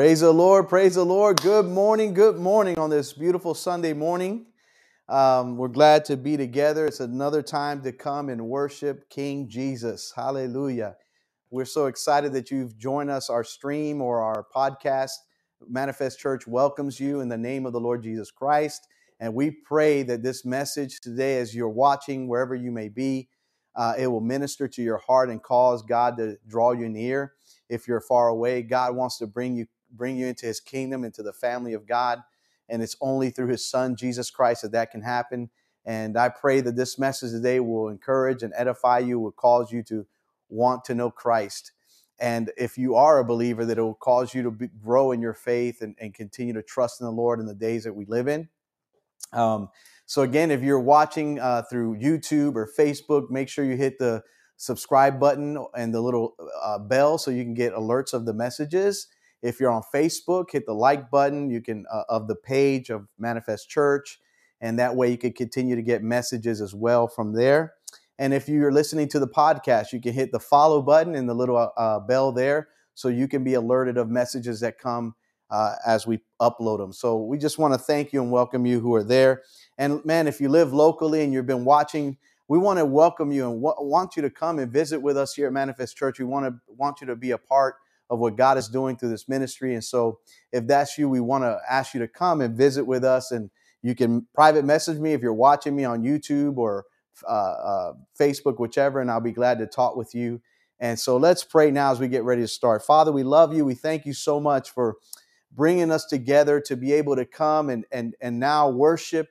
Praise the Lord, praise the Lord. Good morning, good morning on this beautiful Sunday morning. Um, we're glad to be together. It's another time to come and worship King Jesus. Hallelujah. We're so excited that you've joined us, our stream or our podcast. Manifest Church welcomes you in the name of the Lord Jesus Christ. And we pray that this message today, as you're watching, wherever you may be, uh, it will minister to your heart and cause God to draw you near. If you're far away, God wants to bring you bring you into his kingdom, into the family of God. And it's only through his son, Jesus Christ, that that can happen. And I pray that this message today will encourage and edify you, will cause you to want to know Christ. And if you are a believer, that it will cause you to be, grow in your faith and, and, continue to trust in the Lord in the days that we live in. Um, so, again, if you're watching uh, through YouTube or Facebook, make sure you hit the subscribe button and the little uh, bell so you can get alerts of the messages. If you're on Facebook, hit the like button. You can uh, of the page of Manifest Church, and that way you can continue to get messages as well from there. And if you're listening to the podcast, you can hit the follow button and the little uh, uh bell there, so you can be alerted of messages that come uh, as we upload them. So we just want to thank you and welcome you who are there. And man, if you live locally and you've been watching, we want to welcome you and w- want you to come and visit with us here at Manifest Church. We want to want you to be a part of what God is doing through this ministry. And so, if that's you, we want to ask you to come and visit with us. And you can private message me if you're watching me on YouTube or uh, uh, Facebook, whichever, and I'll be glad to talk with you. And so, let's pray now as we get ready to start. Father, we love you. We thank you so much for bringing us together to be able to come and and and now worship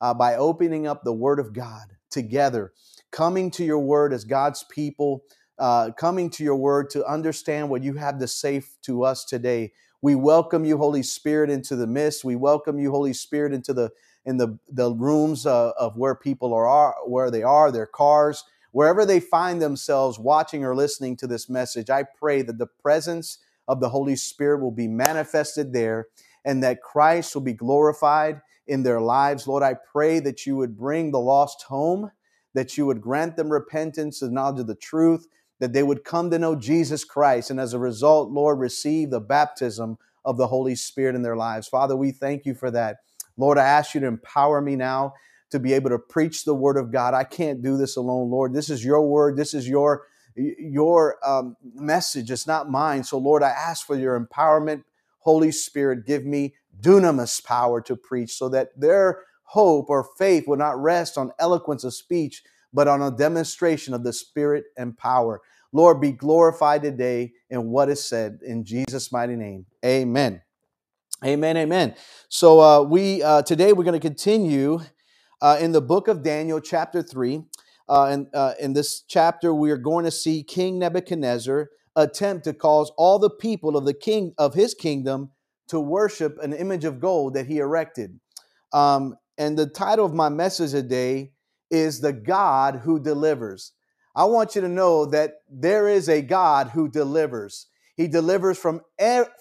uh, by opening up the Word of God together, coming to your Word as God's people uh, coming to your word to understand what you have to say to us today. We welcome you, Holy Spirit, into the midst. We welcome you, Holy Spirit, into the in the the rooms uh, of where people are, where they are, their cars, wherever they find themselves watching or listening to this message. I pray that the presence of the Holy Spirit will be manifested there, and that Christ will be glorified in their lives. Lord, I pray that you would bring the lost home, that you would grant them repentance and knowledge of the truth, that they would come to know Jesus Christ and as a result, Lord, receive the baptism of the Holy Spirit in their lives. Father, we thank you for that. Lord, I ask you to empower me now to be able to preach the word of God. I can't do this alone, Lord. This is your word. This is your your um, message. It's not mine. So, Lord, I ask for your empowerment. Holy Spirit, give me dunamis power to preach so that their hope or faith will not rest on eloquence of speech, but on a demonstration of the Spirit and power. Lord, be glorified today in what is said in Jesus' mighty name. Amen. Amen. Amen. So uh, we uh, today we're going to continue uh, in the book of Daniel, chapter three. Uh, and uh, in this chapter, we are going to see King Nebuchadnezzar attempt to cause all the people of the king of his kingdom to worship an image of gold that he erected. Um, and the title of my message today is the God who delivers. I want you to know that there is a God who delivers. He delivers from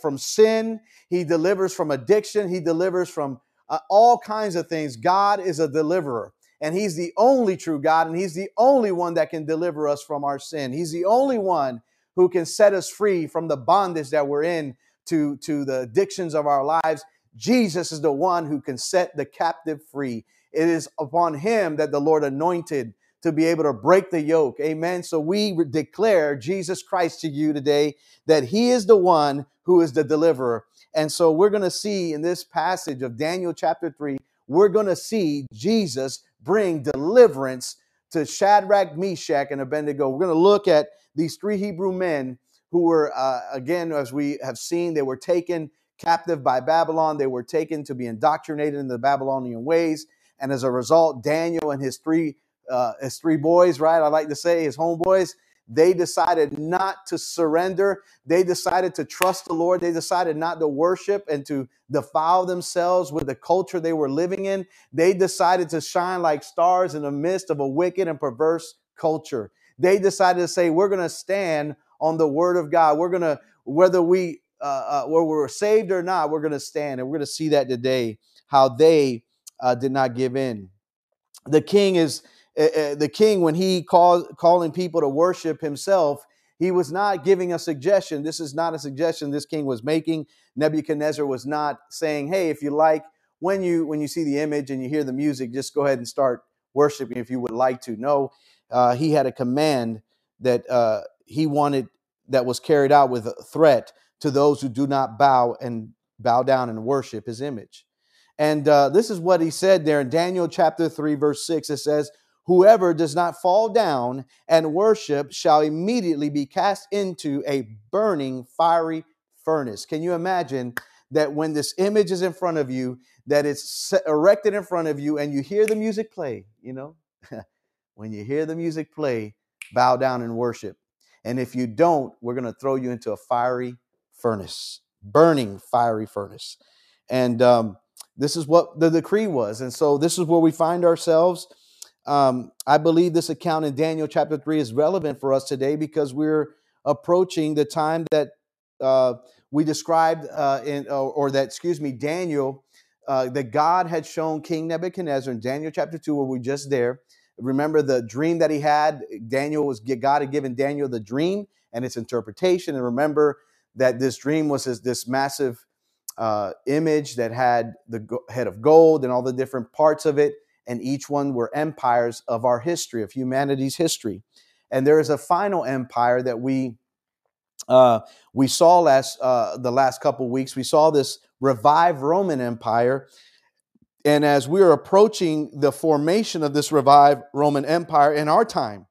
from sin. He delivers from addiction. He delivers from uh, all kinds of things. God is a deliverer, and He's the only true God, and He's the only one that can deliver us from our sin. He's the only one who can set us free from the bondage that we're in to to the addictions of our lives. Jesus is the one who can set the captive free. It is upon him that the Lord anointed to be able to break the yoke. Amen. So we declare Jesus Christ to you today that he is the one who is the deliverer. And so we're going to see in this passage of Daniel chapter 3, we're going to see Jesus bring deliverance to Shadrach, Meshach, and Abednego. We're going to look at these three Hebrew men who were, uh, again, as we have seen, they were taken captive by Babylon. They were taken to be indoctrinated in the Babylonian ways. And as a result, Daniel and his three uh, his three boys, right? I like to say his homeboys, they decided not to surrender. They decided to trust the Lord. They decided not to worship and to defile themselves with the culture they were living in. They decided to shine like stars in the midst of a wicked and perverse culture. They decided to say, We're going to stand on the word of God. We're going to, whether we, uh, uh, whether we're saved or not, we're going to stand. And we're going to see that today, how they uh, did not give in. The king is uh, the king when he calls calling people to worship himself. He was not giving a suggestion. This is not a suggestion this king was making. Nebuchadnezzar was not saying, "Hey, if you like, when you when you see the image and you hear the music, just go ahead and start worshiping if you would like to." No, uh, he had a command that uh, he wanted that was carried out with a threat to those who do not bow and bow down and worship his image. And uh, this is what he said there in Daniel chapter 3, verse 6. It says, Whoever does not fall down and worship shall immediately be cast into a burning fiery furnace. Can you imagine that when this image is in front of you, that it's erected in front of you, and you hear the music play? You know, when you hear the music play, bow down and worship. And if you don't, we're going to throw you into a fiery furnace, burning fiery furnace. And um, this is what the decree was. And so this is where we find ourselves. Um, I believe this account in Daniel chapter 3 is relevant for us today because we're approaching the time that uh, we described uh, in, or, or, that, excuse me, Daniel, uh, that God had shown King Nebuchadnezzar in Daniel chapter 2, where we just there. Remember the dream that he had? Daniel was, God had given Daniel the dream and its interpretation. And remember that this dream was this, this massive uh, image that had the head of gold and all the different parts of it, and each one were empires of our history, of humanity's history. And there is a final empire that we uh, we saw last uh, the last couple weeks. We saw this revived Roman Empire, and as we are approaching the formation of this revived Roman Empire in our time,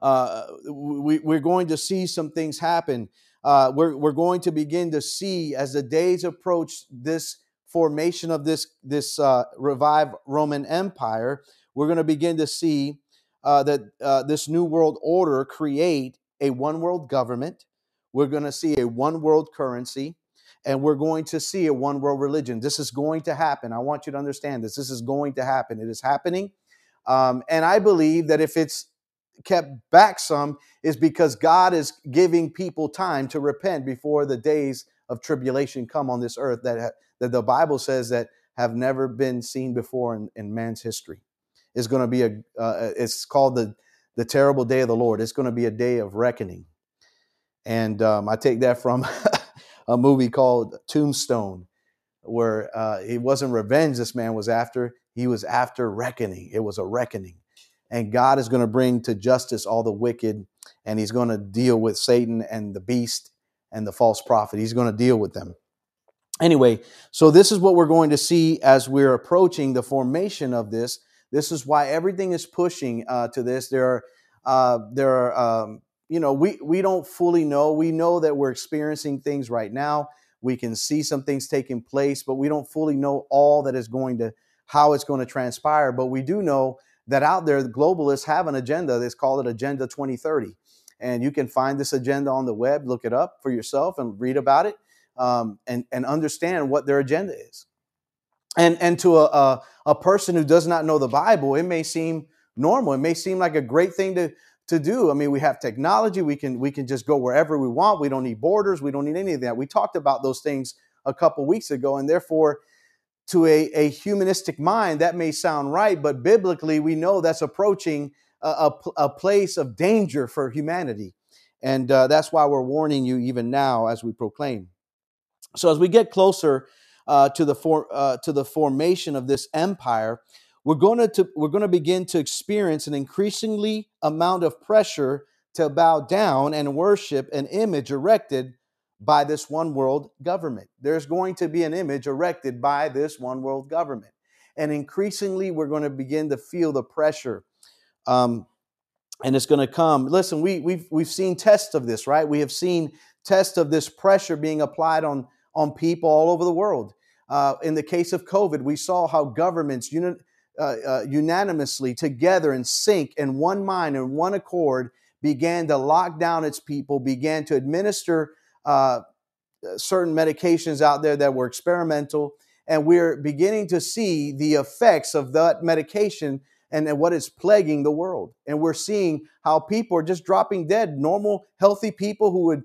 uh, we, we're going to see some things happen uh, we're, we're going to begin to see as the days approach this formation of this, this uh, revived Roman Empire, we're going to begin to see uh, that uh, this new world order create a one world government. We're going to see a one world currency and we're going to see a one world religion. This is going to happen. I want you to understand this. This is going to happen. It is happening. Um, and I believe that if it's kept back some is because God is giving people time to repent before the days of tribulation come on this earth that, that the Bible says that have never been seen before in, in man's history. It's going to be a, uh, it's called the, the terrible day of the Lord. It's going to be a day of reckoning. And um, I take that from a movie called Tombstone, where uh, it wasn't revenge this man was after, he was after reckoning. It was a reckoning and God is going to bring to justice all the wicked, and He's going to deal with Satan and the beast and the false prophet. He's going to deal with them. Anyway, so this is what we're going to see as we're approaching the formation of this. This is why everything is pushing uh, to this. There are, uh, there are, um, you know, we we don't fully know. We know that we're experiencing things right now. We can see some things taking place, but we don't fully know all that is going to how it's going to transpire. But we do know that out there, the globalists have an agenda. They call it Agenda 2030. And you can find this agenda on the web, look it up for yourself and read about it um, and, and understand what their agenda is. And, and to a, a, a person who does not know the Bible, it may seem normal. It may seem like a great thing to, to do. I mean, we have technology. We can we can just go wherever we want. We don't need borders. We don't need any of that. We talked about those things a couple weeks ago, and therefore to a, a humanistic mind, that may sound right, but biblically, we know that's approaching a, a, a place of danger for humanity. And uh, that's why we're warning you even now as we proclaim. So, as we get closer uh, to, the for, uh, to the formation of this empire, we're going to, we're going to begin to experience an increasingly amount of pressure to bow down and worship an image erected by this one world government. There's going to be an image erected by this one world government. And increasingly, we're going to begin to feel the pressure. Um, and it's going to come. Listen, we, we've, we've seen tests of this, right? We have seen tests of this pressure being applied on, on people all over the world. Uh, in the case of COVID, we saw how governments uni- uh, uh, unanimously, together in sync, in one mind, in one accord, began to lock down its people, began to administer uh, certain medications out there that were experimental, and we're beginning to see the effects of that medication and, and what is plaguing the world. And we're seeing how people are just dropping dead. Normal, healthy people who would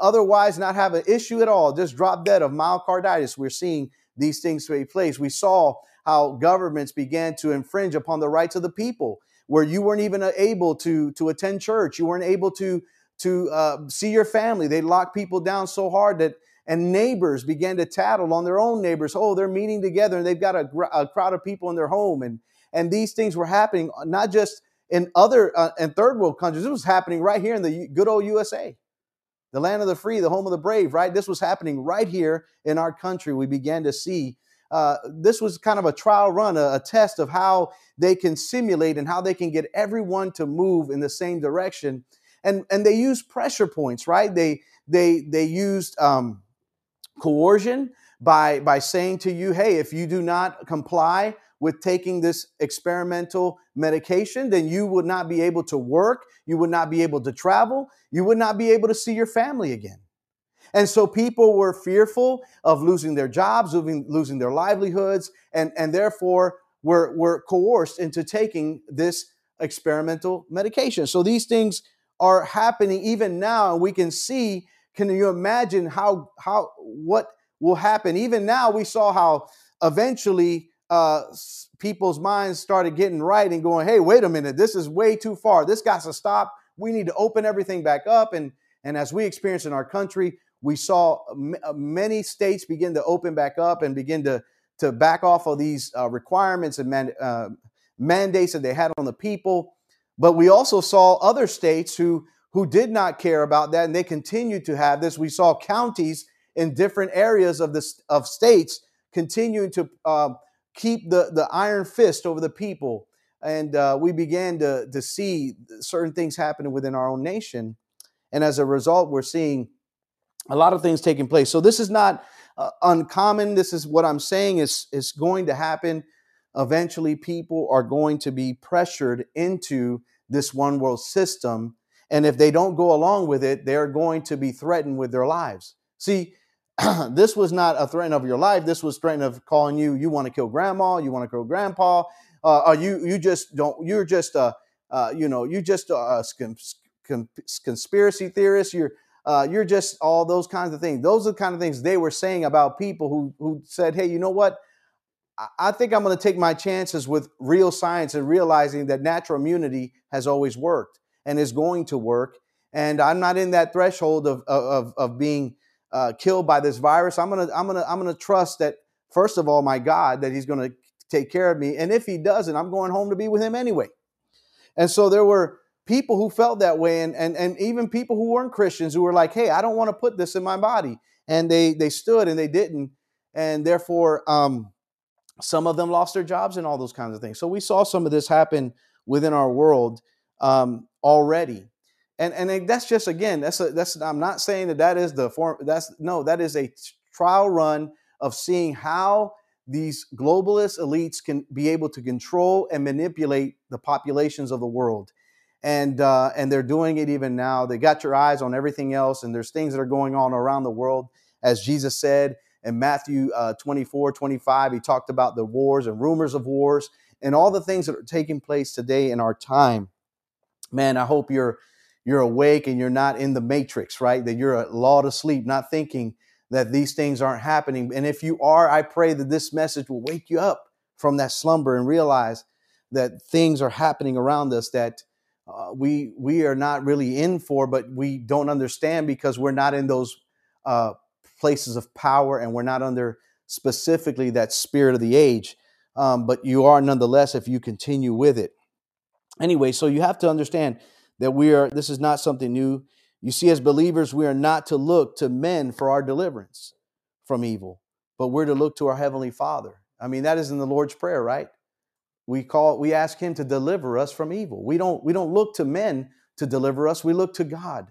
otherwise not have an issue at all just drop dead of myocarditis. We're seeing these things take place. We saw how governments began to infringe upon the rights of the people, where you weren't even able to, to attend church, you weren't able to to uh, see your family. They lock people down so hard that and neighbors began to tattle on their own neighbors. Oh, they're meeting together and they've got a, a crowd of people in their home, and and these things were happening uh, not just in other uh, and third world countries. It was happening right here in the good old USA, the land of the free, the home of the brave. Right, this was happening right here in our country. We began to see. Uh, this was kind of a trial run, a, a test of how they can simulate and how they can get everyone to move in the same direction. And and they used pressure points, right? They they they used um, coercion by by saying to you, hey, if you do not comply with taking this experimental medication, then you would not be able to work, you would not be able to travel, you would not be able to see your family again. And so people were fearful of losing their jobs, losing, losing their livelihoods, and, and therefore were, were coerced into taking this experimental medication. So these things are happening even now, and we can see can you imagine how how what will happen? Even now, we saw how eventually uh, people's minds started getting right and going, "Hey, wait a minute, this is way too far. This got to stop. We need to open everything back up." And and as we experienced in our country, we saw m- uh, many states begin to open back up and begin to to back off of these uh, requirements and man, uh, mandates that they had on the people. But we also saw other states who who did not care about that, and they continued to have this. We saw counties in different areas of the of states continuing to uh, keep the the iron fist over the people, and uh, we began to to see certain things happening within our own nation, and as a result, we're seeing a lot of things taking place. So this is not uh, uncommon. This is what I'm saying is is going to happen. Eventually, people are going to be pressured into this one world system and if they don't go along with it, they're going to be threatened with their lives. See, this was not a threat of your life. This was threat of calling you. You want to kill grandma. You want to kill grandpa. Uh, or you you just don't. You're just a uh, you know you just a conspiracy theorist. You're uh, you're just all those kinds of things. Those are the kind of things they were saying about people who who said, hey, you know what? I think I'm going to take my chances with real science and realizing that natural immunity has always worked and is going to work. And I'm not in that threshold of of, of being uh, killed by this virus. I'm gonna I'm gonna I'm gonna trust that first of all, my God, that He's gonna take care of me. And if He doesn't, I'm going home to be with Him anyway. And so there were people who felt that way, and and and even people who weren't Christians who were like, "Hey, I don't want to put this in my body," and they they stood and they didn't, and therefore. Um, some of them lost their jobs and all those kinds of things. So we saw some of this happen within our world um, already. And and that's just again that's a, that's I'm not saying that that is the form that's no that is a trial run of seeing how these globalist elites can be able to control and manipulate the populations of the world and uh, and they're doing it even now they got your eyes on everything else and there's things that are going on around the world as jesus said in matthew uh, 24 25 he talked about the wars and rumors of wars and all the things that are taking place today in our time man, I hope you're you're awake and you're not in the matrix, right? That you're a law to sleep, not thinking that these things aren't happening. And if you are, I pray that this message will wake you up from that slumber and realize that things are happening around us that uh, we we are not really in for, but we don't understand because we're not in those uh, places of power and we're not under specifically that spirit of the age. Um, but you are nonetheless if you continue with it anyway, so you have to understand that we are, this is not something new. You see, as believers, we are not to look to men for our deliverance from evil, but we're to look to our Heavenly Father. I mean, that is in the Lord's Prayer, right? We call, we ask Him to deliver us from evil. We don't, we don't look to men to deliver us, we look to God.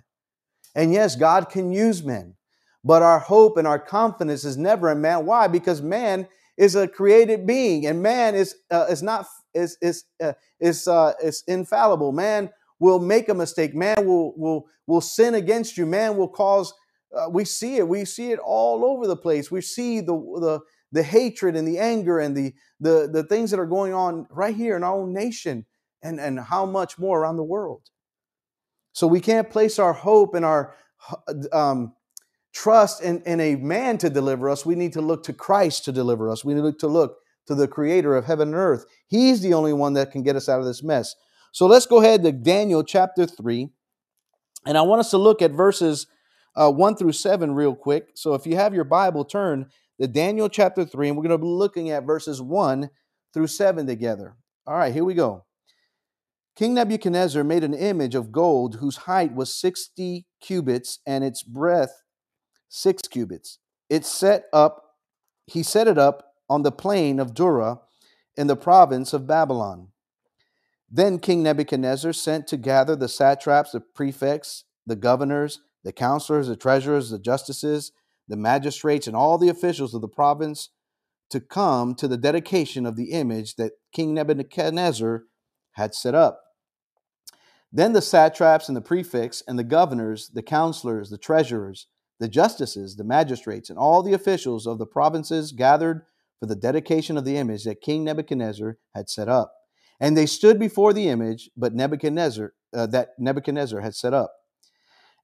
And yes, God can use men, but our hope and our confidence is never in man. Why? Because man is a created being, and man is uh, is not is is uh, is uh, is infallible. Man will make a mistake. Man will will will sin against you. Man will cause. Uh, we see it. We see it all over the place. We see the the the hatred and the anger and the the the things that are going on right here in our own nation, and and how much more around the world. So we can't place our hope and our um, trust in, in a man to deliver us. We need to look to Christ to deliver us. We need to look to the creator of heaven and earth. He's the only one that can get us out of this mess. So let's go ahead to Daniel chapter 3. And I want us to look at verses uh, 1 through 7 real quick. So if you have your Bible, turn to Daniel chapter 3, and we're going to be looking at verses 1 through 7 together. All right, here we go. King Nebuchadnezzar made an image of gold whose height was 60 cubits and its breadth 6 cubits. It set up he set it up on the plain of Dura in the province of Babylon. Then King Nebuchadnezzar sent to gather the satraps, the prefects, the governors, the counselors, the treasurers, the justices, the magistrates, and all the officials of the province to come to the dedication of the image that King Nebuchadnezzar had set up. Then the satraps and the prefects and the governors, the counselors, the treasurers, the justices, the magistrates, and all the officials of the provinces gathered for the dedication of the image that King Nebuchadnezzar had set up. And they stood before the image, but Nebuchadnezzar uh, that Nebuchadnezzar had set up.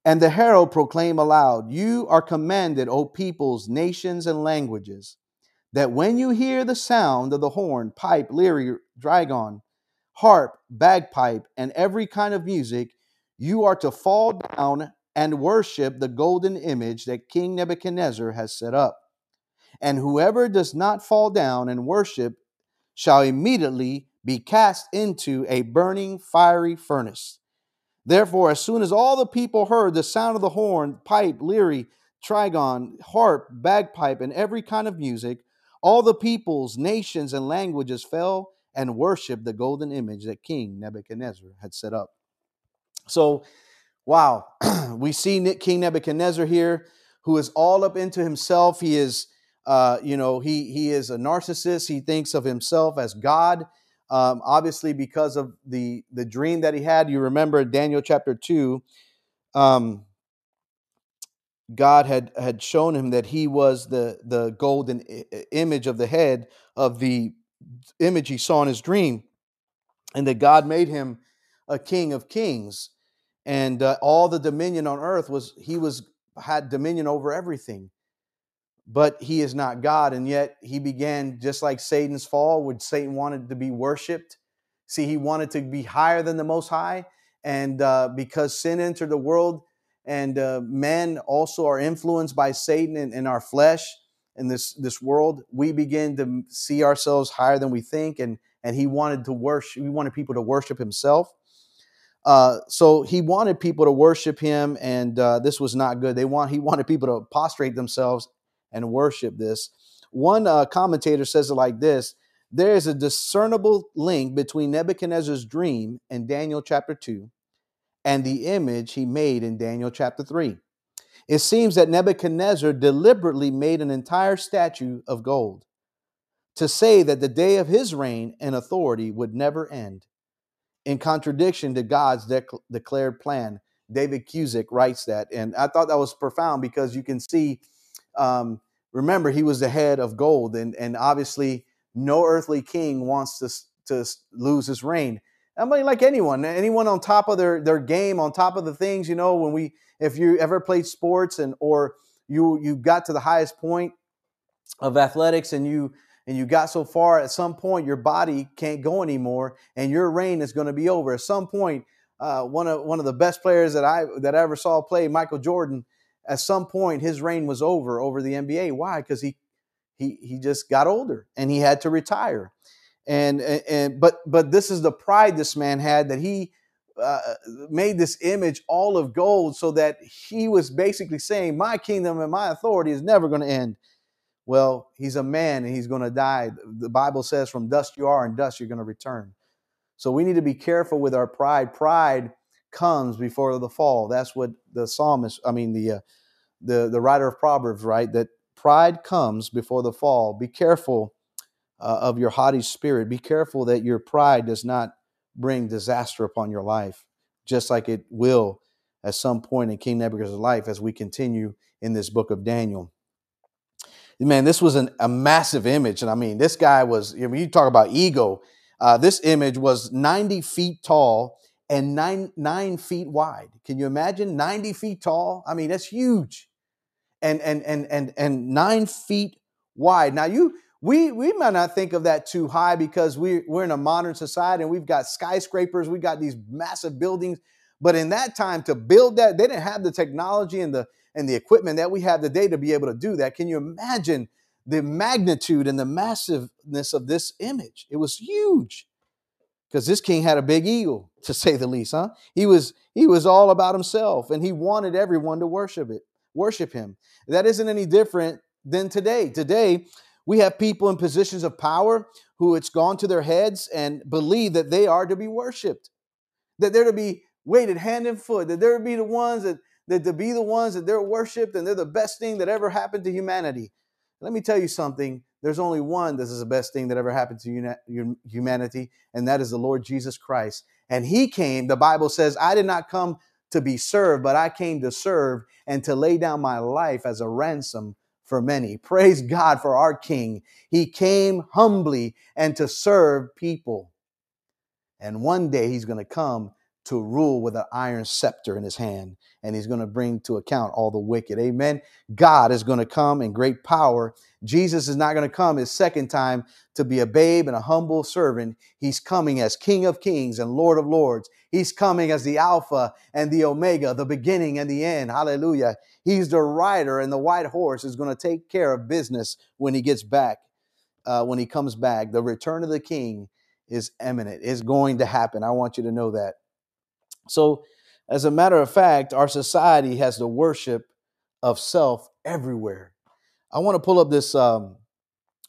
And the herald proclaimed aloud, You are commanded, O peoples, nations, and languages, that when you hear the sound of the horn, pipe, lyre, trigon, harp, bagpipe, and every kind of music, you are to fall down and worship the golden image that King Nebuchadnezzar has set up. And whoever does not fall down and worship shall immediately be cast into a burning fiery furnace. Therefore, as soon as all the people heard the sound of the horn, pipe, lyre, trigon, harp, bagpipe, and every kind of music, all the peoples, nations, and languages fell and worshiped the golden image that King Nebuchadnezzar had set up. So, wow, we see King Nebuchadnezzar here, who is all up into himself. He is, uh, you know, he he is a narcissist. He thinks of himself as God. Um, obviously, because of the the dream that he had, you remember Daniel chapter two. Um, God had had shown him that he was the the golden image of the head of the image he saw in his dream, and that God made him a king of kings, and uh, all the dominion on earth was he was had dominion over everything but he is not God. And yet he began just like Satan's fall, when Satan wanted to be worshiped. See, he wanted to be higher than the Most High. And uh, because sin entered the world, and uh, men also are influenced by Satan in our flesh in this this world, we begin to see ourselves higher than we think. And and he wanted to worship. He wanted people to worship himself. Uh, so he wanted people to worship him, and uh, this was not good. They want he wanted people to prostrate themselves and worship this. One uh, commentator says it like this There is a discernible link between Nebuchadnezzar's dream in Daniel chapter 2 and the image he made in Daniel chapter 3. It seems that Nebuchadnezzar deliberately made an entire statue of gold to say that the day of his reign and authority would never end. In contradiction to God's declared plan, David Guzik writes that. And I thought that was profound because you can see um, remember he was the head of gold, and and obviously no earthly king wants to to lose his reign. I mean, like anyone, anyone on top of their their game, on top of the things, you know, when we if you ever played sports and or you you got to the highest point of athletics and you and you got so far at some point your body can't go anymore and your reign is going to be over at some point uh, one of one of the best players that I that I ever saw play Michael Jordan at some point his reign was over over the NBA. Why? Because he he he just got older and he had to retire. And and but but this is the pride this man had that he uh, made this image all of gold so that he was basically saying my kingdom and my authority is never going to end. Well, he's a man and he's going to die. The Bible says from dust you are and dust you're going to return. So we need to be careful with our pride. Pride comes before the fall. That's what the psalmist, I mean, the uh, the the writer of Proverbs, right? That pride comes before the fall. Be careful uh, of your haughty spirit. Be careful that your pride does not bring disaster upon your life, just like it will at some point in King Nebuchadnezzar's life as we continue in this book of Daniel. Man, this was an, a massive image. And I mean, this guy was, you, know, you talk about ego, uh, this image was 90 feet tall and nine, nine feet wide. Can you imagine 90 feet tall? I mean, that's huge and and and and and nine feet wide. Now you we we might not think of that too high because we we're in a modern society and we've got skyscrapers, we've got these massive buildings, But in that time to build that, they didn't have the technology and the and the equipment that we have today to be able to do that. Can you imagine the magnitude and the massiveness of this image? It was huge. Because this king had a big ego, to say the least, huh? He was he was all about himself and he wanted everyone to worship it, worship him. That isn't any different than today. Today, we have people in positions of power who it's gone to their heads and believe that they are to be worshiped, that they're to be waited hand and foot, that they're to be the ones that, that to be the ones that they're worshiped and they're the best thing that ever happened to humanity. Let me tell you something. There's only one that is the best thing that ever happened to humanity, and that is the Lord Jesus Christ. And he came, the Bible says, I did not come to be served, but I came to serve and to lay down my life as a ransom for many. Praise God for our King. He came humbly and to serve people. And one day he's going to come to rule with an iron scepter in his hand, and he's going to bring to account all the wicked. Amen. God is going to come in great power. Jesus is not going to come his second time to be a babe and a humble servant. He's coming as King of kings and Lord of lords. He's coming as the Alpha and the Omega, the beginning and the end. Hallelujah. He's the rider, and the white horse is going to take care of business when he gets back, uh, when he comes back. The return of the King is imminent, is going to happen. I want you to know that. So, as a matter of fact, our society has the worship of self everywhere. I want to pull up this um,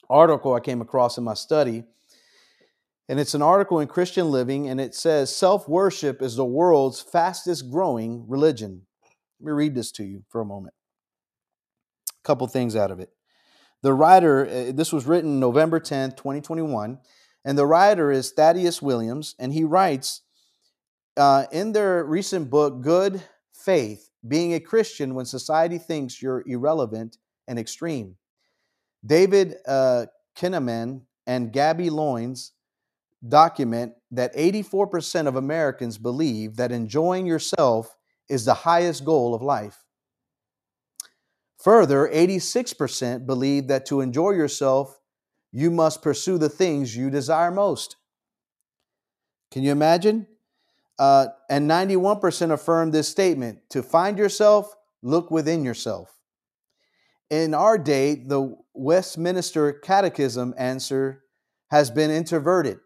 article I came across in my study. And it's an article in Christian Living, and it says self worship is the world's fastest growing religion. Let me read this to you for a moment. A couple things out of it. The writer, uh, this was written November 10th, 2021, and the writer is Thaddeus Williams, and he writes uh, in their recent book, Good Faith Being a Christian When Society Thinks You're Irrelevant and Extreme. David uh, Kinnaman and Gabby Lyons document that 84% of Americans believe that enjoying yourself is the highest goal of life. Further, 86% believe that to enjoy yourself, you must pursue the things you desire most. Can you imagine? Uh, and 91% affirm this statement to find yourself, look within yourself. In our day, the Westminster Catechism answer has been introverted.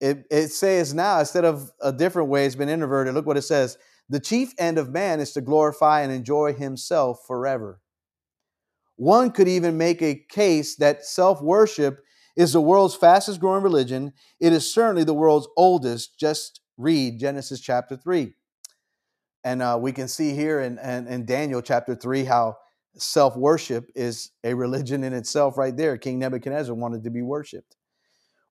It, it says now, instead of a different way, it's been introverted. Look what it says The chief end of man is to glorify and enjoy himself forever. One could even make a case that self worship is the world's fastest growing religion. It is certainly the world's oldest, just read Genesis chapter 3. And uh, we can see here in, in, in Daniel chapter 3 how self worship is a religion in itself, right there. King Nebuchadnezzar wanted to be worshiped.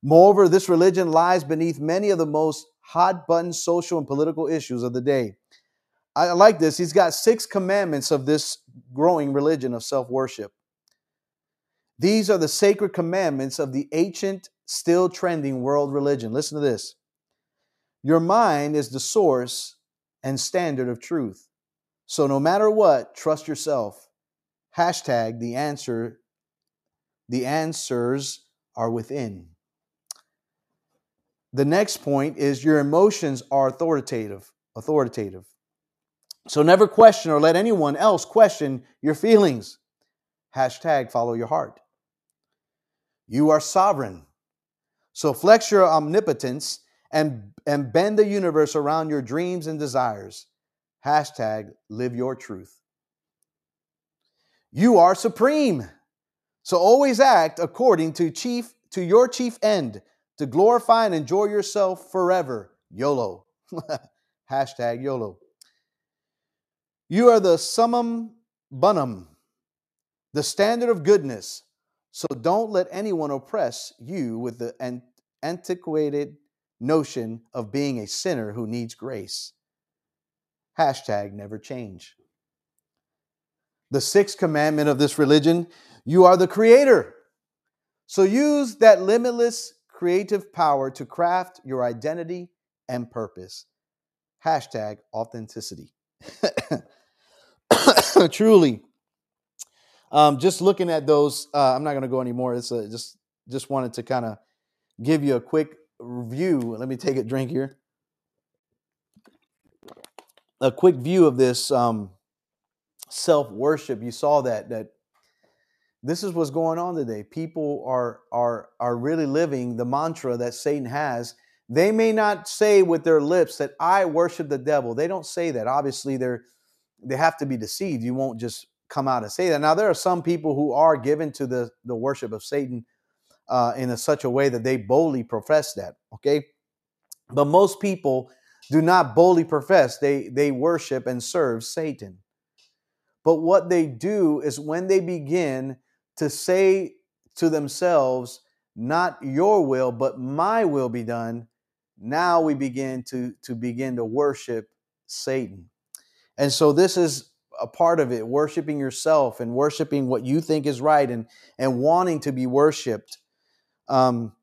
Moreover, this religion lies beneath many of the most hot button social and political issues of the day. I like this. He's got six commandments of this growing religion of self worship. These are the sacred commandments of the ancient, still trending world religion. Listen to this your mind is the source and standard of truth. So no matter what, trust yourself. Hashtag the answer, the answers are within. The next point is your emotions are authoritative. Authoritative. So never question or let anyone else question your feelings. Hashtag follow your heart. You are sovereign. So flex your omnipotence and, and bend the universe around your dreams and desires. Hashtag live your truth. You are supreme. So always act according to chief to your chief end to glorify and enjoy yourself forever. YOLO. Hashtag YOLO. You are the summum bonum, the standard of goodness. So don't let anyone oppress you with the antiquated notion of being a sinner who needs grace. Hashtag never change. The sixth commandment of this religion you are the creator. So use that limitless creative power to craft your identity and purpose. Hashtag authenticity. Truly. Um, just looking at those, uh, I'm not going to go anymore. It's a, just just wanted to kind of give you a quick review. Let me take a drink here. a quick view of this um, self worship, you saw that that this is what's going on today. People are are are really living the mantra that Satan has. They may not say with their lips that I worship the devil. They don't say that. Obviously, they're they have to be deceived. You won't just come out and say that. Now, there are some people who are given to the the worship of Satan uh, in a, such a way that they boldly profess that. Okay, but most people do not boldly profess. They they worship and serve Satan. But what they do is when they begin to say to themselves, not your will, but my will be done, now we begin to, to begin to worship Satan. And so this is a part of it, worshiping yourself and worshiping what you think is right and, and wanting to be worshiped. Um,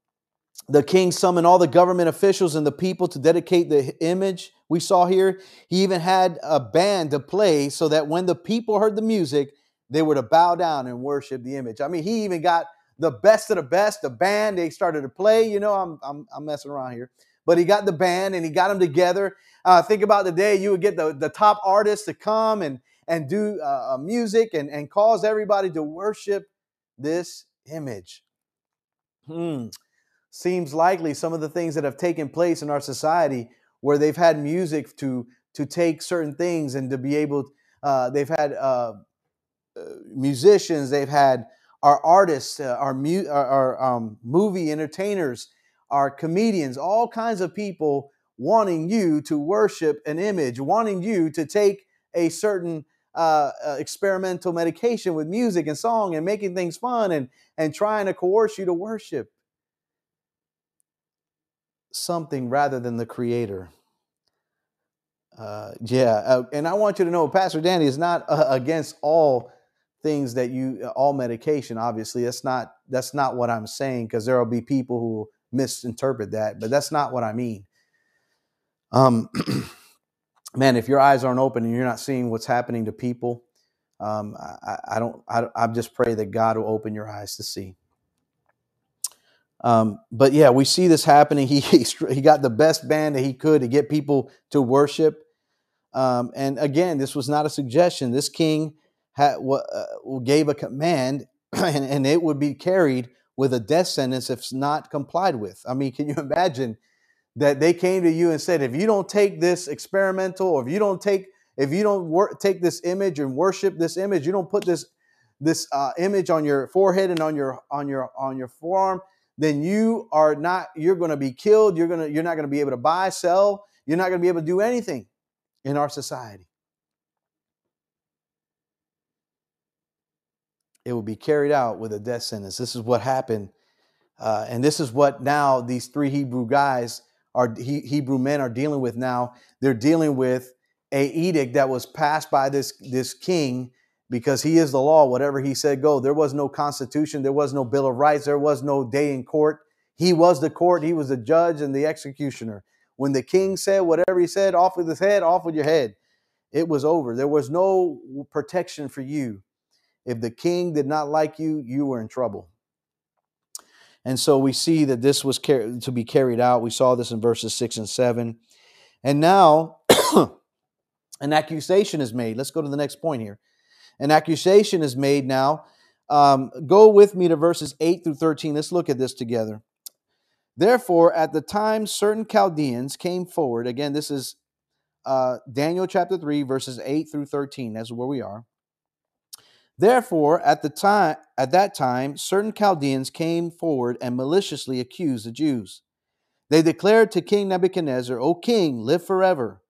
the king summoned all the government officials and the people to dedicate the image we saw here. He even had a band to play so that when the people heard the music, they were to bow down and worship the image. I mean, he even got the best of the best, the band. They started to play. You know, I'm I'm, I'm messing around here, but he got the band and he got them together. Uh, think about the day you would get the, the top artists to come and and do uh, uh, music and and cause everybody to worship this image. Hmm. Seems likely some of the things that have taken place in our society where they've had music to to take certain things and to be able. Uh, they've had uh, uh, musicians, they've had our artists, uh, our, mu- our, our um, movie entertainers, our comedians, all kinds of people wanting you to worship an image, wanting you to take a certain uh, uh, experimental medication with music and song and making things fun and, and trying to coerce you to worship. Something rather than the creator. Uh, yeah, uh, and I want you to know, Pastor Danny is not uh, against all things that you uh, all medication obviously. That's not that's not what i'm saying because there will be people who misinterpret that but that's not what i mean. Um man if your eyes aren't open and you're not seeing what's happening to people um i, I don't I, I just pray that god will open your eyes to see um, but yeah, we see this happening. He, he he got the best band that he could to get people to worship. Um, and again, this was not a suggestion. This king had, uh, gave a command and, and it would be carried with a death sentence if not complied with. I mean, can you imagine that they came to you and said, if you don't take this experimental, or if you don't take, if you don't work, take this image and worship this image, you don't put this this uh, image on your forehead and on your on your on your forearm, then you are not. You're going to be killed. You're gonna. You're not going to be able to buy, sell. You're not going to be able to do anything in our society. it will be carried out with a death sentence. This is what happened. Uh, and this is what now these three Hebrew guys are he, Hebrew men are dealing with now. They're dealing with a edict that was passed by this this king because he is the law. Whatever he said, go. There was no constitution. There was no bill of rights. There was no day in court. He was the court. He was the judge and the executioner. When the king said whatever he said, off with his head, off with your head. It was over. There was no protection for you. If the king did not like you, you were in trouble. And so we see that this was car- to be carried out. We saw this in verses six and seven. And now an accusation is made. Let's go to the next point here. An accusation is made now. Um, go with me to verses 8 through 13. Let's look at this together. Therefore, at the time certain Chaldeans came forward, again, this is uh, Daniel chapter 3, verses 8 through 13. That's where we are. Therefore, at the time at that time, certain Chaldeans came forward and maliciously accused the Jews. They declared to King Nebuchadnezzar, O king, live forever.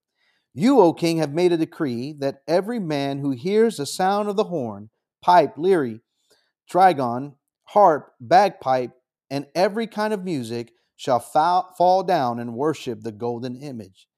You, O king, have made a decree that every man who hears the sound of the horn, pipe, lyre, trigon, harp, bagpipe, and every kind of music shall fall down and worship the golden image.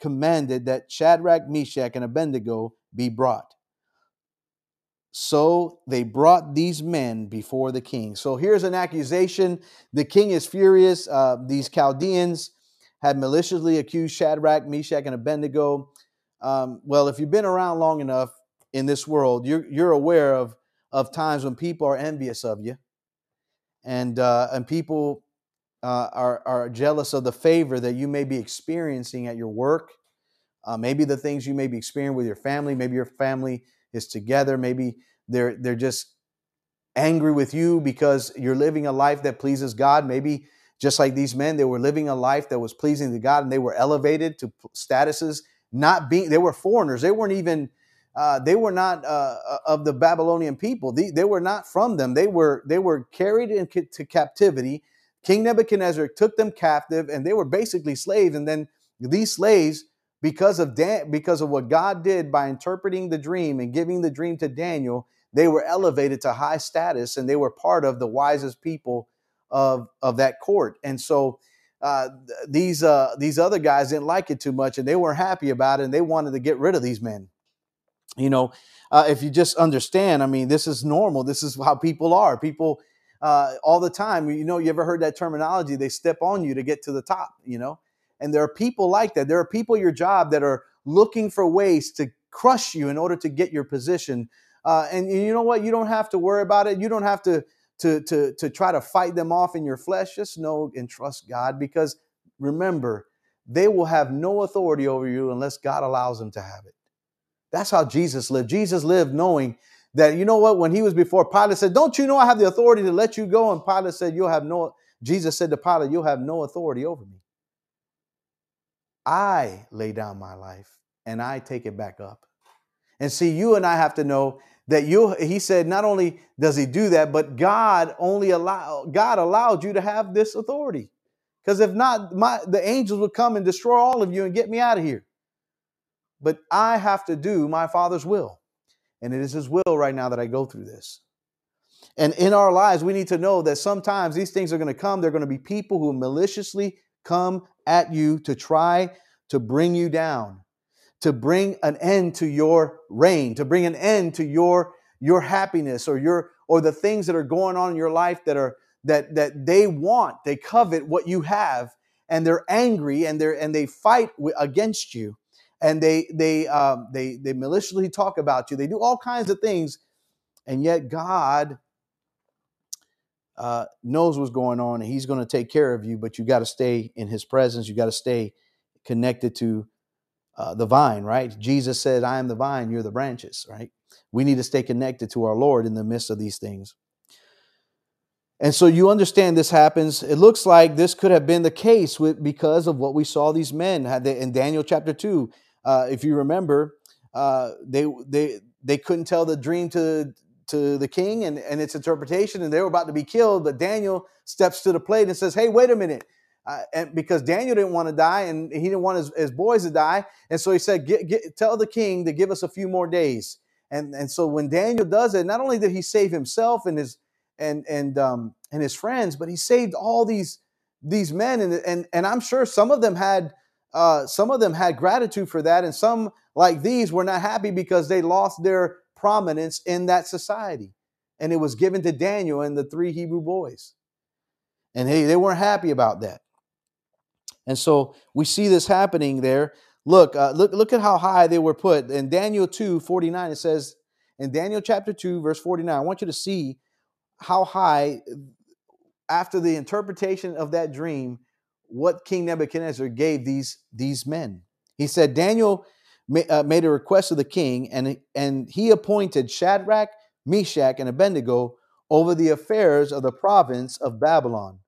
commanded that Shadrach, Meshach, and Abednego be brought. So they brought these men before the king. So here's an accusation. The king is furious. Uh, these Chaldeans had maliciously accused Shadrach, Meshach, and Abednego. Um, well, if you've been around long enough in this world, you're, you're aware of, of times when people are envious of you and, uh, and people uh, are, are jealous of the favor that you may be experiencing at your work. Uh, maybe the things you may be experiencing with your family. Maybe your family is together. Maybe they're they're just angry with you because you're living a life that pleases God. Maybe just like these men, they were living a life that was pleasing to God, and they were elevated to statuses. Not being, they were foreigners. They weren't even. Uh, they were not uh, uh of the Babylonian people. They, they, were not from them. They were they were carried into captivity. King Nebuchadnezzar took them captive, and they were basically slaves. And then these slaves because of Dan- because of what God did by interpreting the dream and giving the dream to Daniel, they were elevated to high status and they were part of the wisest people of of that court. And so uh, th- these uh, these other guys didn't like it too much and they weren't happy about it and they wanted to get rid of these men. You know, uh, if you just understand, I mean, this is normal. This is how people are. People uh, all the time. You know, you ever heard that terminology? They step on you to get to the top. You know, and there are people like that. There are people your job that are looking for ways to crush you in order to get your position. Uh, and you know what? You don't have to worry about it. You don't have to, to, to, to try to fight them off in your flesh. Just know and trust God because remember, they will have no authority over you unless God allows them to have it. That's how Jesus lived. Jesus lived knowing that, you know what, when he was before Pilate said, Don't you know I have the authority to let you go? And Pilate said, You'll have no, Jesus said to Pilate, You'll have no authority over me. I lay down my life and I take it back up. And see, you and I have to know that you he said not only does he do that, but God only allow God allowed you to have this authority. Because if not, my the angels would come and destroy all of you and get me out of here. But I have to do my father's will. And it is his will right now that I go through this. And in our lives, we need to know that sometimes these things are going to come. They're going to be people who maliciously come at you to try to bring you down, to bring an end to your reign, to bring an end to your your happiness or your or the things that are going on in your life that are that that they want, they covet what you have, and they're angry and they're and they fight against you, and they they um, they they maliciously talk about you. They do all kinds of things, and yet God uh, knows what's going on and he's going to take care of you, but you got to stay in his presence. You got to stay connected to uh, the vine, right? Jesus said, I am the vine, you're the branches, right? We need to stay connected to our Lord in the midst of these things. And so you understand this happens. It looks like this could have been the case with because of what we saw these men had in Daniel chapter two. Uh, if you remember, uh, they they they couldn't tell the dream to to the king and, and its interpretation, and they were about to be killed. But Daniel steps to the plate and says, Hey, wait a minute. Uh, and because Daniel didn't want to die and he didn't want his, his boys to die. And so he said, get, get, Tell the king to give us a few more days. And, and so when Daniel does it, not only did he save himself and his and and um, and his friends, but he saved all these these men. And and and I'm sure some of them had uh, some of them had gratitude for that, and some like these were not happy because they lost their prominence in that society. And it was given to Daniel and the three Hebrew boys. And they, they weren't happy about that. And so we see this happening there. Look, uh, look, look at how high they were put. In Daniel 2 49, it says, in Daniel chapter 2, verse 49, I want you to see how high, after the interpretation of that dream, what King Nebuchadnezzar gave these, these men. He said, Daniel uh, made a request of the king, and, and he appointed Shadrach, Meshach, and Abednego over the affairs of the province of Babylon.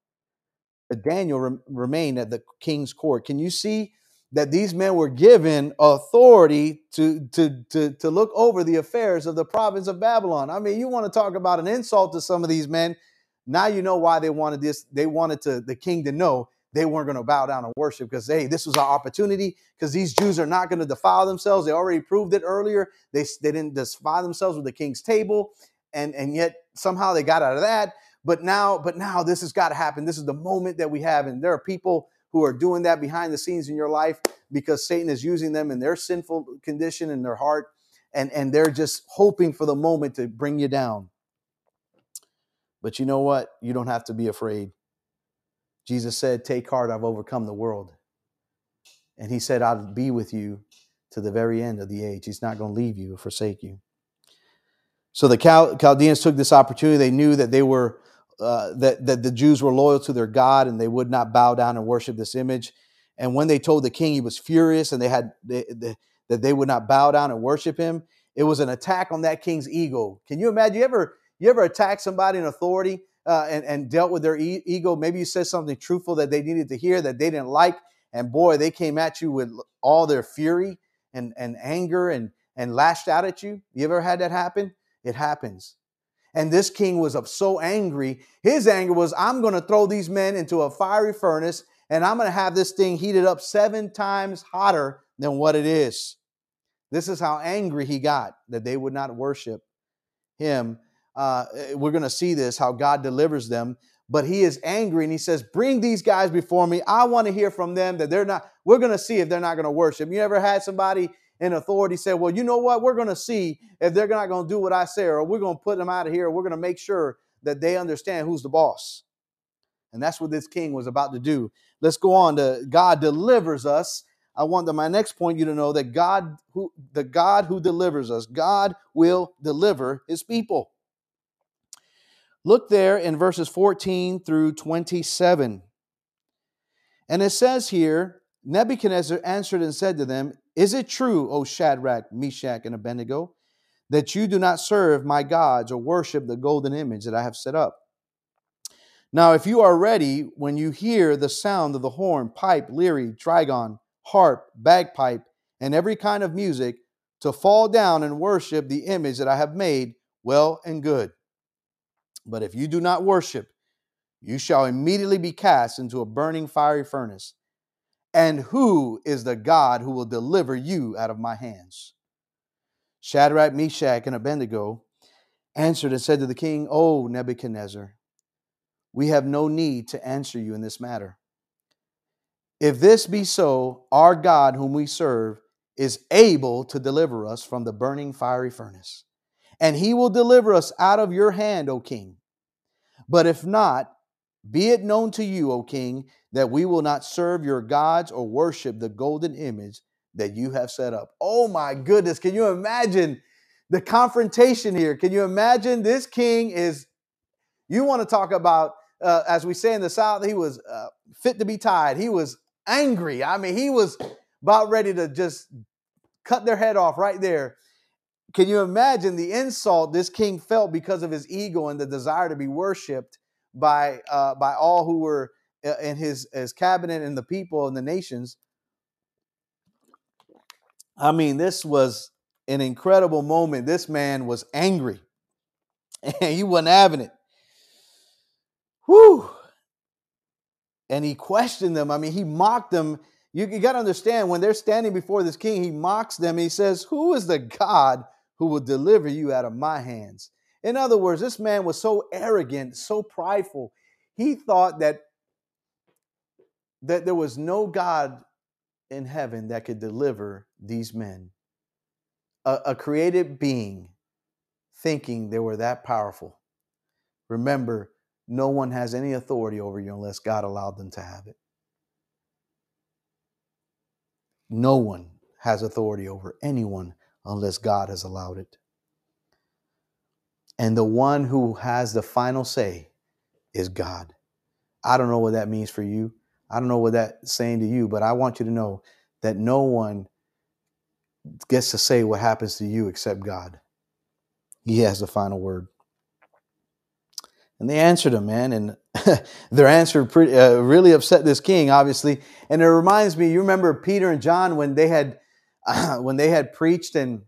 But Daniel re- remained at the king's court. Can you see that these men were given authority to, to, to, to look over the affairs of the province of Babylon? I mean, you want to talk about an insult to some of these men. Now you know why they wanted this. They wanted to the king to know they weren't going to bow down and worship because hey this was our opportunity because these jews are not going to defile themselves they already proved it earlier they, they didn't defile themselves with the king's table and and yet somehow they got out of that but now but now this has got to happen this is the moment that we have and there are people who are doing that behind the scenes in your life because satan is using them in their sinful condition in their heart and, and they're just hoping for the moment to bring you down. But you know what? You don't have to be afraid. Jesus said, Take heart, I've overcome the world. And he said, I'll be with you to the very end of the age. He's not going to leave you or forsake you. So the Chaldeans took this opportunity. They knew that they were uh, that that the Jews were loyal to their God and they would not bow down and worship this image. And when they told the king, he was furious, and they had they, they, that they would not bow down and worship him. It was an attack on that king's ego. Can you imagine? You ever you ever attack somebody in authority uh, and and dealt with their e- ego? Maybe you said something truthful that they needed to hear that they didn't like, and boy, they came at you with all their fury and and anger and and lashed out at you. You ever had that happen? It happens. And this king was so angry. His anger was, I'm going to throw these men into a fiery furnace and I'm going to have this thing heated up seven times hotter than what it is. This is how angry he got that they would not worship him. Uh, we're going to see this, how God delivers them. But he is angry and he says, Bring these guys before me. I want to hear from them that they're not, we're going to see if they're not going to worship. You ever had somebody in authority say, well, you know what? We're going to see if they're not going to do what I say, or we're going to put them out of here. We're going to make sure that they understand who's the boss. And that's what this king was about to do. Let's go on to God delivers us. I want the, my next point you to know that God who the God who delivers us, God will deliver his people. Look there in verses 14 through 27. And it says here, Nebuchadnezzar answered and said to them, is it true, O Shadrach, Meshach, and Abednego, that you do not serve my gods or worship the golden image that I have set up? Now, if you are ready when you hear the sound of the horn, pipe, lyre, trigon, harp, bagpipe, and every kind of music, to fall down and worship the image that I have made, well and good. But if you do not worship, you shall immediately be cast into a burning fiery furnace. And who is the God who will deliver you out of my hands? Shadrach, Meshach, and Abednego answered and said to the king, O Nebuchadnezzar, we have no need to answer you in this matter. If this be so, our God, whom we serve, is able to deliver us from the burning fiery furnace, and he will deliver us out of your hand, O king. But if not, be it known to you, O king, that we will not serve your gods or worship the golden image that you have set up. Oh my goodness, can you imagine the confrontation here? Can you imagine this king is, you want to talk about, uh, as we say in the South, he was uh, fit to be tied. He was angry. I mean, he was about ready to just cut their head off right there. Can you imagine the insult this king felt because of his ego and the desire to be worshiped by uh, by all who were uh, in his his cabinet and the people and the nations. I mean, this was an incredible moment. This man was angry, and he wasn't having it. Whew. And he questioned them. I mean, he mocked them. You, you got to understand when they're standing before this king, he mocks them. He says, Who is the God who will deliver you out of my hands? In other words, this man was so arrogant, so prideful. He thought that that there was no God in heaven that could deliver these men. A, a created being thinking they were that powerful. Remember, no one has any authority over you unless God allowed them to have it. No one has authority over anyone unless God has allowed it. And the one who has the final say is God. I don't know what that means for you. I don't know what that's saying to you, but I want you to know that no one gets to say what happens to you except God. He has the final word. And they answered him, man, and their answer pretty, uh, really upset this king, obviously. And it reminds me, you remember Peter and John when they had uh, when they had preached and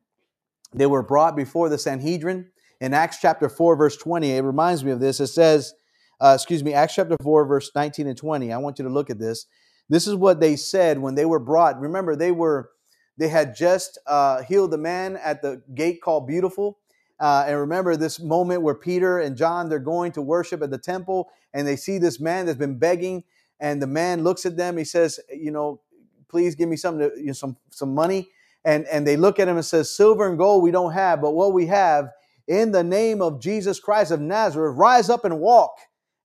they were brought before the Sanhedrin in Acts chapter four, verse twenty. It reminds me of this. It says, uh, excuse me, Acts chapter 4, verse 19 and 20. I want you to look at this. This is what they said when they were brought. Remember, they were they had just uh, healed the man at the gate called Beautiful. Uh, and remember this moment where Peter and John they're going to worship at the temple, and they see this man that's been begging, and the man looks at them. He says, "You know, please give me some you know, some some money." and and they look at him and says, "Silver and gold we don't have, but what we have in the name of Jesus Christ of Nazareth, rise up and walk."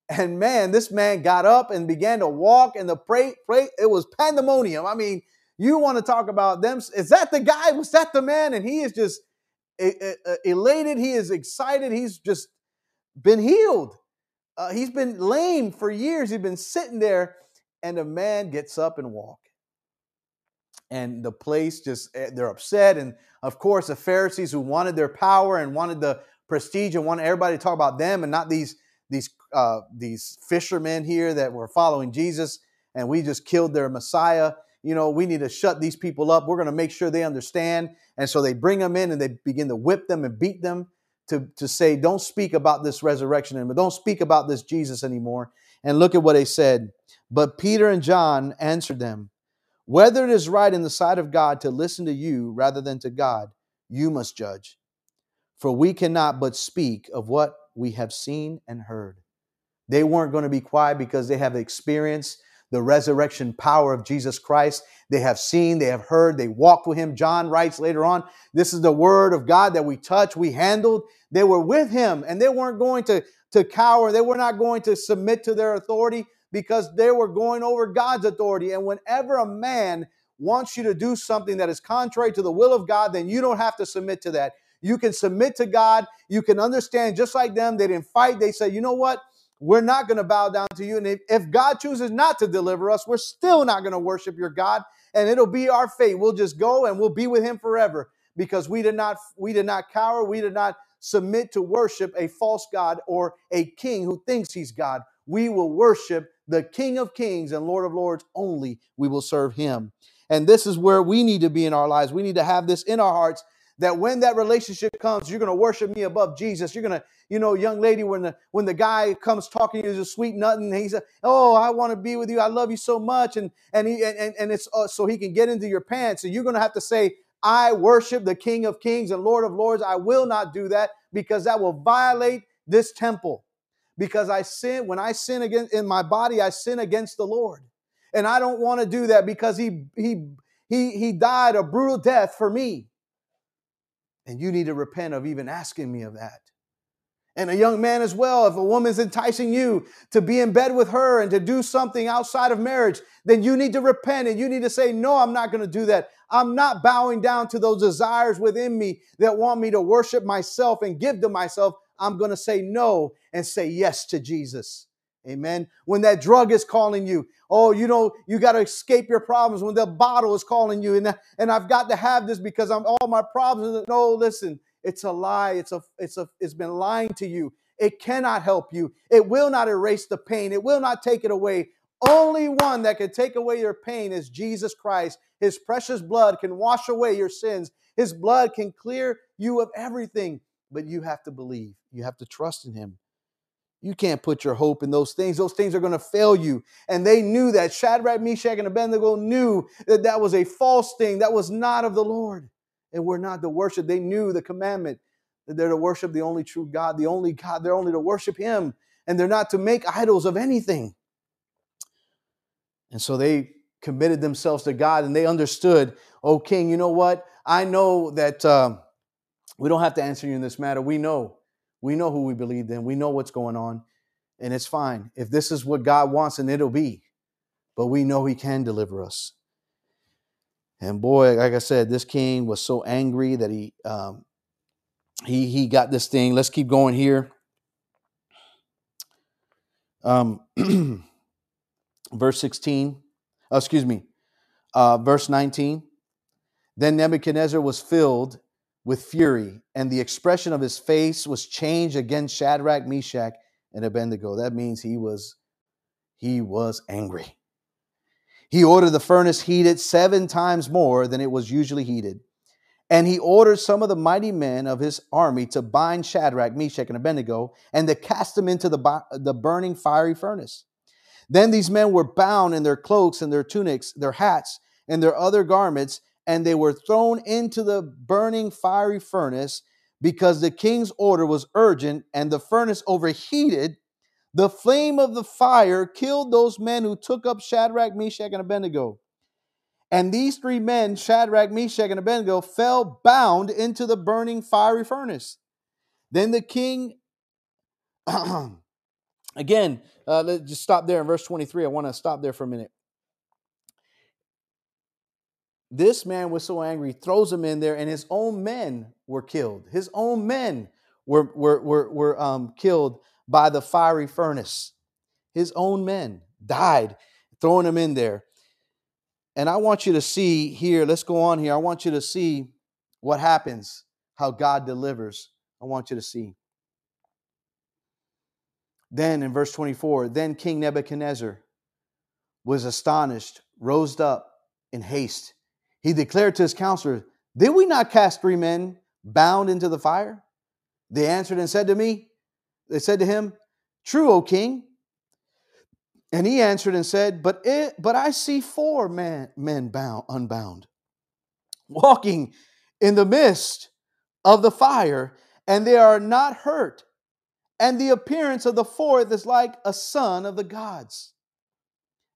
And man, this man got up and began to walk, and the pray, pray it was pandemonium. I mean, you want to talk about them? Is that the guy? Was that the man? And he is just elated. He is excited. He's just been healed. Uh, he's been lame for years. He's been sitting there, and a man gets up and walk. And the place just eh, they're upset. And of course, the Pharisees who wanted their power and wanted the prestige and wanted everybody to talk about them and not these these uh, these fishermen here that were following Jesus, and we just killed their Messiah. You know, we need to shut these people up. We're going to make sure they understand. And so they bring them in and they begin to whip them and beat them to, to say, don't speak about this resurrection anymore. Don't speak about this Jesus anymore. And look at what they said. But Peter and John answered them, Whether it is right in the sight of God to listen to you rather than to God, you must judge. For we cannot but speak of what we have seen and heard. They weren't going to be quiet because they have experienced the resurrection power of Jesus Christ. They have seen, they have heard, they walked with him. John writes later on, this is the word of God that we touched, we handled. They were with him and they weren't going to, to cower. They were not going to submit to their authority because they were going over God's authority. And whenever a man wants you to do something that is contrary to the will of God, then you don't have to submit to that. You can submit to God. You can understand just like them. They didn't fight. They said, you know what? We're not going to bow down to you. And if, if God chooses not to deliver us, we're still not going to worship your God. And it'll be our fate. We'll just go and we'll be with him forever because we did not we did not cower, we did not submit to worship a false God or a king who thinks he's God. We will worship the King of Kings and Lord of Lords only. We will serve him. And this is where we need to be in our lives. We need to have this in our hearts that when that relationship comes, you're going to worship me above Jesus. You're going to, you know, young lady, when the when the guy comes talking to you, a sweet nut, and he's, a, oh, I want to be with you. I love you so much, and and he and and it's uh, so he can get into your pants. And you're going to have to say, I worship the King of Kings and Lord of Lords. I will not do that because that will violate this temple. Because I sin when I sin against in my body, I sin against the Lord, and I don't want to do that because he he he he died a brutal death for me. And you need to repent of even asking me of that. And a young man as well, if a woman's enticing you to be in bed with her and to do something outside of marriage, then you need to repent and you need to say, No, I'm not going to do that. I'm not bowing down to those desires within me that want me to worship myself and give to myself. I'm going to say no and say yes to Jesus. Amen. When that drug is calling you, oh, you know, you got to escape your problems. When the bottle is calling you, and, and I've got to have this because I'm all my problems. No, listen, it's a lie. It's a, it's a, it's been lying to you. It cannot help you. It will not erase the pain. It will not take it away. Only one that can take away your pain is Jesus Christ. His precious blood can wash away your sins. His blood can clear you of everything, but you have to believe. You have to trust in him. You can't put your hope in those things. Those things are going to fail you. And they knew that. Shadrach, Meshach, and Abednego knew that that was a false thing. That was not of the Lord. And we're not to worship. They knew the commandment that they're to worship the only true God, the only God. They're only to worship Him. And they're not to make idols of anything. And so they committed themselves to God and they understood, oh, King, you know what? I know that uh, we don't have to answer you in this matter. We know we know who we believed in. We know what's going on. And it's fine. If this is what God wants, and it'll be. But we know He can deliver us. And boy, like I said, this king was so angry that he um, he he got this thing. Let's keep going here. Um, verse 16, oh, excuse me, uh, verse 19. Then Nebuchadnezzar was filled with fury, and the expression of his face was changed against Shadrach, Meshach, and Abednego. That means he was he was angry. He ordered the furnace heated seven times more than it was usually heated. And he ordered some of the mighty men of his army to bind Shadrach, Meshach, and Abednego and to cast them into the, the burning fiery furnace. Then these men were bound in their cloaks and their tunics, their hats, and their other garments, and they were thrown into the burning fiery furnace because the king's order was urgent and the furnace overheated. The flame of the fire killed those men who took up Shadrach, Meshach, and Abednego. And these three men, Shadrach, Meshach, and Abednego, fell bound into the burning fiery furnace. Then the king, again, uh, let's just stop there in verse 23. I want to stop there for a minute. This man was so angry, throws him in there, and his own men were killed. His own men were, were, were, were um, killed by the fiery furnace. His own men died, throwing him in there. And I want you to see here, let's go on here. I want you to see what happens, how God delivers. I want you to see. Then in verse 24, then King Nebuchadnezzar was astonished, rose up in haste. He declared to his counselors, Did we not cast three men bound into the fire? They answered and said to me, They said to him, True, O king. And he answered and said, But it, but I see four men, men bound, unbound, walking in the midst of the fire, and they are not hurt. And the appearance of the fourth is like a son of the gods.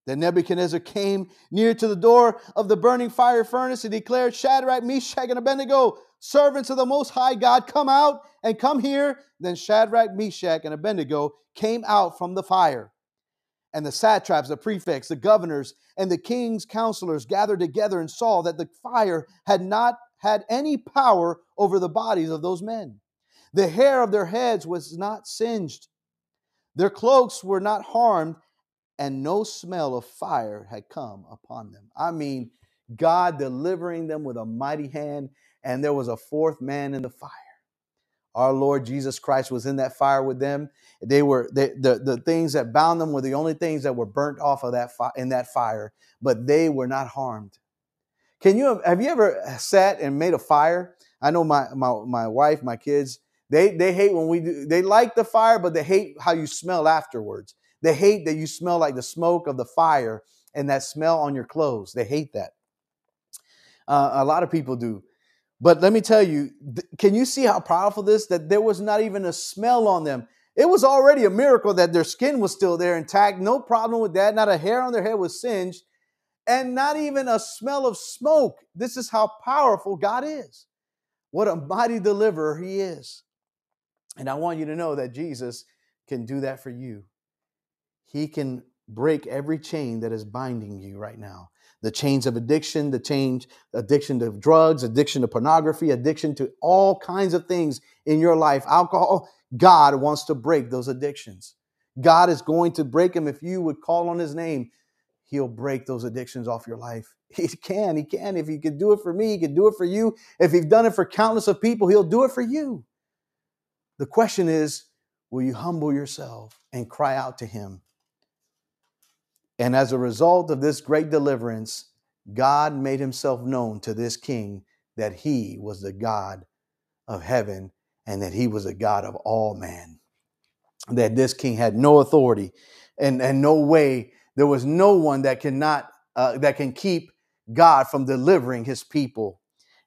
Then Nebuchadnezzar came near to the door of the burning fire furnace and declared, Shadrach, Meshach, and Abednego, servants of the Most High God, come out and come here. Then Shadrach, Meshach, and Abednego came out from the fire. And the satraps, the prefects, the governors, and the king's counselors gathered together and saw that the fire had not had any power over the bodies of those men. The hair of their heads was not singed, their cloaks were not harmed, and no smell of fire had come upon them. I mean, God delivering them with a mighty hand, and there was a fourth man in the fire. Our Lord Jesus Christ was in that fire with them. They were they, the the things that bound them were the only things that were burnt off of that fi- in that fire, but they were not harmed. Can you have you ever sat and made a fire? I know my my my wife, my kids, they they hate when we do. They like the fire, but they hate how you smell afterwards. They hate that you smell like the smoke of the fire and that smell on your clothes. They hate that. Uh, a lot of people do. But let me tell you, th- can you see how powerful this? That there was not even a smell on them. It was already a miracle that their skin was still there intact. No problem with that. Not a hair on their head was singed, and not even a smell of smoke. This is how powerful God is. What a mighty deliverer He is. And I want you to know that Jesus can do that for you. He can break every chain that is binding you right now the chains of addiction, the change, addiction to drugs, addiction to pornography, addiction to all kinds of things in your life, alcohol. God wants to break those addictions. God is going to break them if you would call on his name. He'll break those addictions off your life. He can, he can. If he could do it for me, he could do it for you. If he's done it for countless of people, he'll do it for you. The question is, will you humble yourself and cry out to him? And as a result of this great deliverance, God made himself known to this king that he was the God of heaven and that he was a God of all man. That this king had no authority and, and no way, there was no one that cannot uh, that can keep God from delivering his people.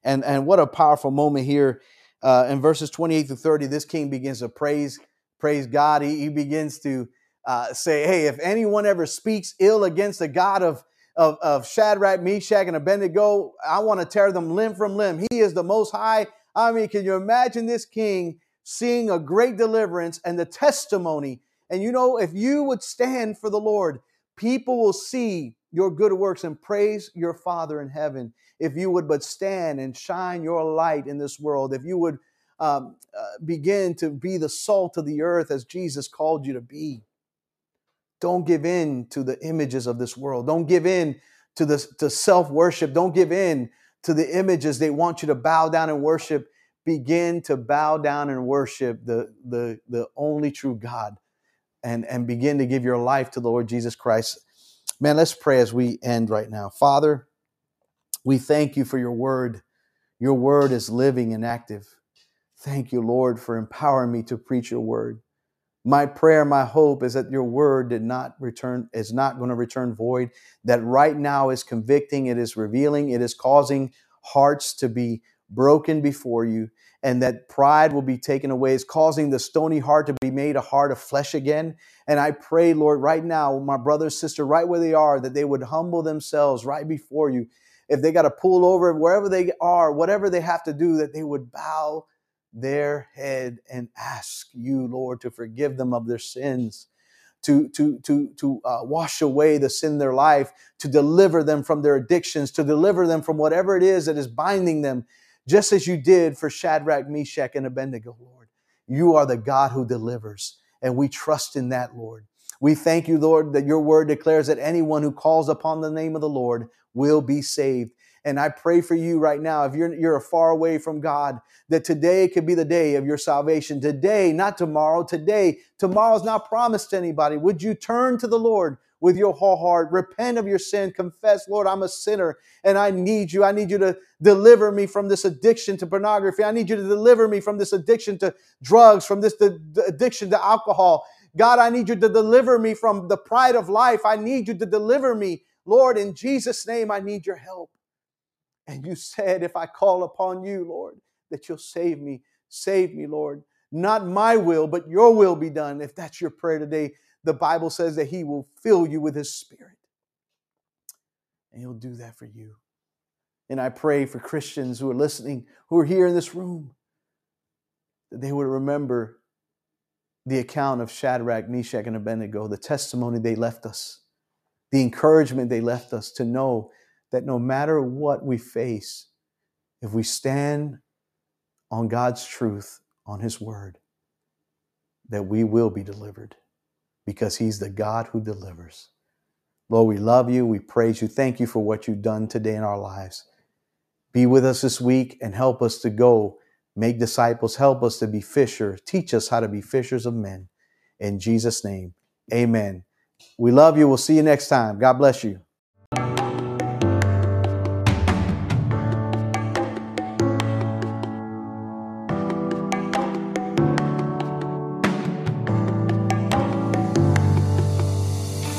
And, and what a powerful moment here uh, in verses 28 to 30. This king begins to praise, praise God. He, he begins to uh, say, hey, if anyone ever speaks ill against the God of, of, of Shadrach, Meshach, and Abednego, I want to tear them limb from limb. He is the most high. I mean, can you imagine this king seeing a great deliverance and the testimony? And you know, if you would stand for the Lord, people will see your good works and praise your Father in heaven. If you would but stand and shine your light in this world, if you would um, uh, begin to be the salt of the earth as Jesus called you to be. Don't give in to the images of this world. Don't give in to the to self-worship. Don't give in to the images they want you to bow down and worship. Begin to bow down and worship the, the, the only true God and, and begin to give your life to the Lord Jesus Christ. Man, let's pray as we end right now. Father, we thank you for your word. Your word is living and active. Thank you, Lord, for empowering me to preach your word. My prayer, my hope is that your word did not return, is not going to return void, that right now is convicting, it is revealing, it is causing hearts to be broken before you, and that pride will be taken away, is causing the stony heart to be made a heart of flesh again. And I pray, Lord, right now, my brother, sister, right where they are, that they would humble themselves right before you if they got to pull over, wherever they are, whatever they have to do, that they would bow their head and ask you, Lord, to forgive them of their sins to to to to uh, wash away the sin in their life, to deliver them from their addictions, to deliver them from whatever it is that is binding them, just as you did for Shadrach, Meshach, and Abednego, Lord. You are the God who delivers, and we trust in that, Lord. We thank you, Lord, that your word declares that anyone who calls upon the name of the Lord will be saved. And I pray for you right now, if you're, you're far away from God, that today could be the day of your salvation. Today, not tomorrow, today. Tomorrow's not promised to anybody. Would you turn to the Lord with your whole heart, repent of your sin, confess, Lord, I'm a sinner and I need you. I need you to deliver me from this addiction to pornography. I need you to deliver me from this addiction to drugs, from this addiction to alcohol. God, I need you to deliver me from the pride of life. I need you to deliver me. Lord, in Jesus' name, I need your help. And you said, if I call upon you, Lord, that you'll save me. Save me, Lord. Not my will, but your will be done. If that's your prayer today, the Bible says that He will fill you with His Spirit. And He'll do that for you. And I pray for Christians who are listening, who are here in this room, that they would remember the account of Shadrach, Meshach, and Abednego, the testimony they left us, the encouragement they left us to know that no matter what we face, if we stand on God's truth, on His word, that we will be delivered because He's the God who delivers. Lord, we love you. We praise you. Thank you for what you've done today in our lives. Be with us this week and help us to go make disciples. Help us to be fishers. Teach us how to be fishers of men. In Jesus' name, amen. We love you. We'll see you next time. God bless you.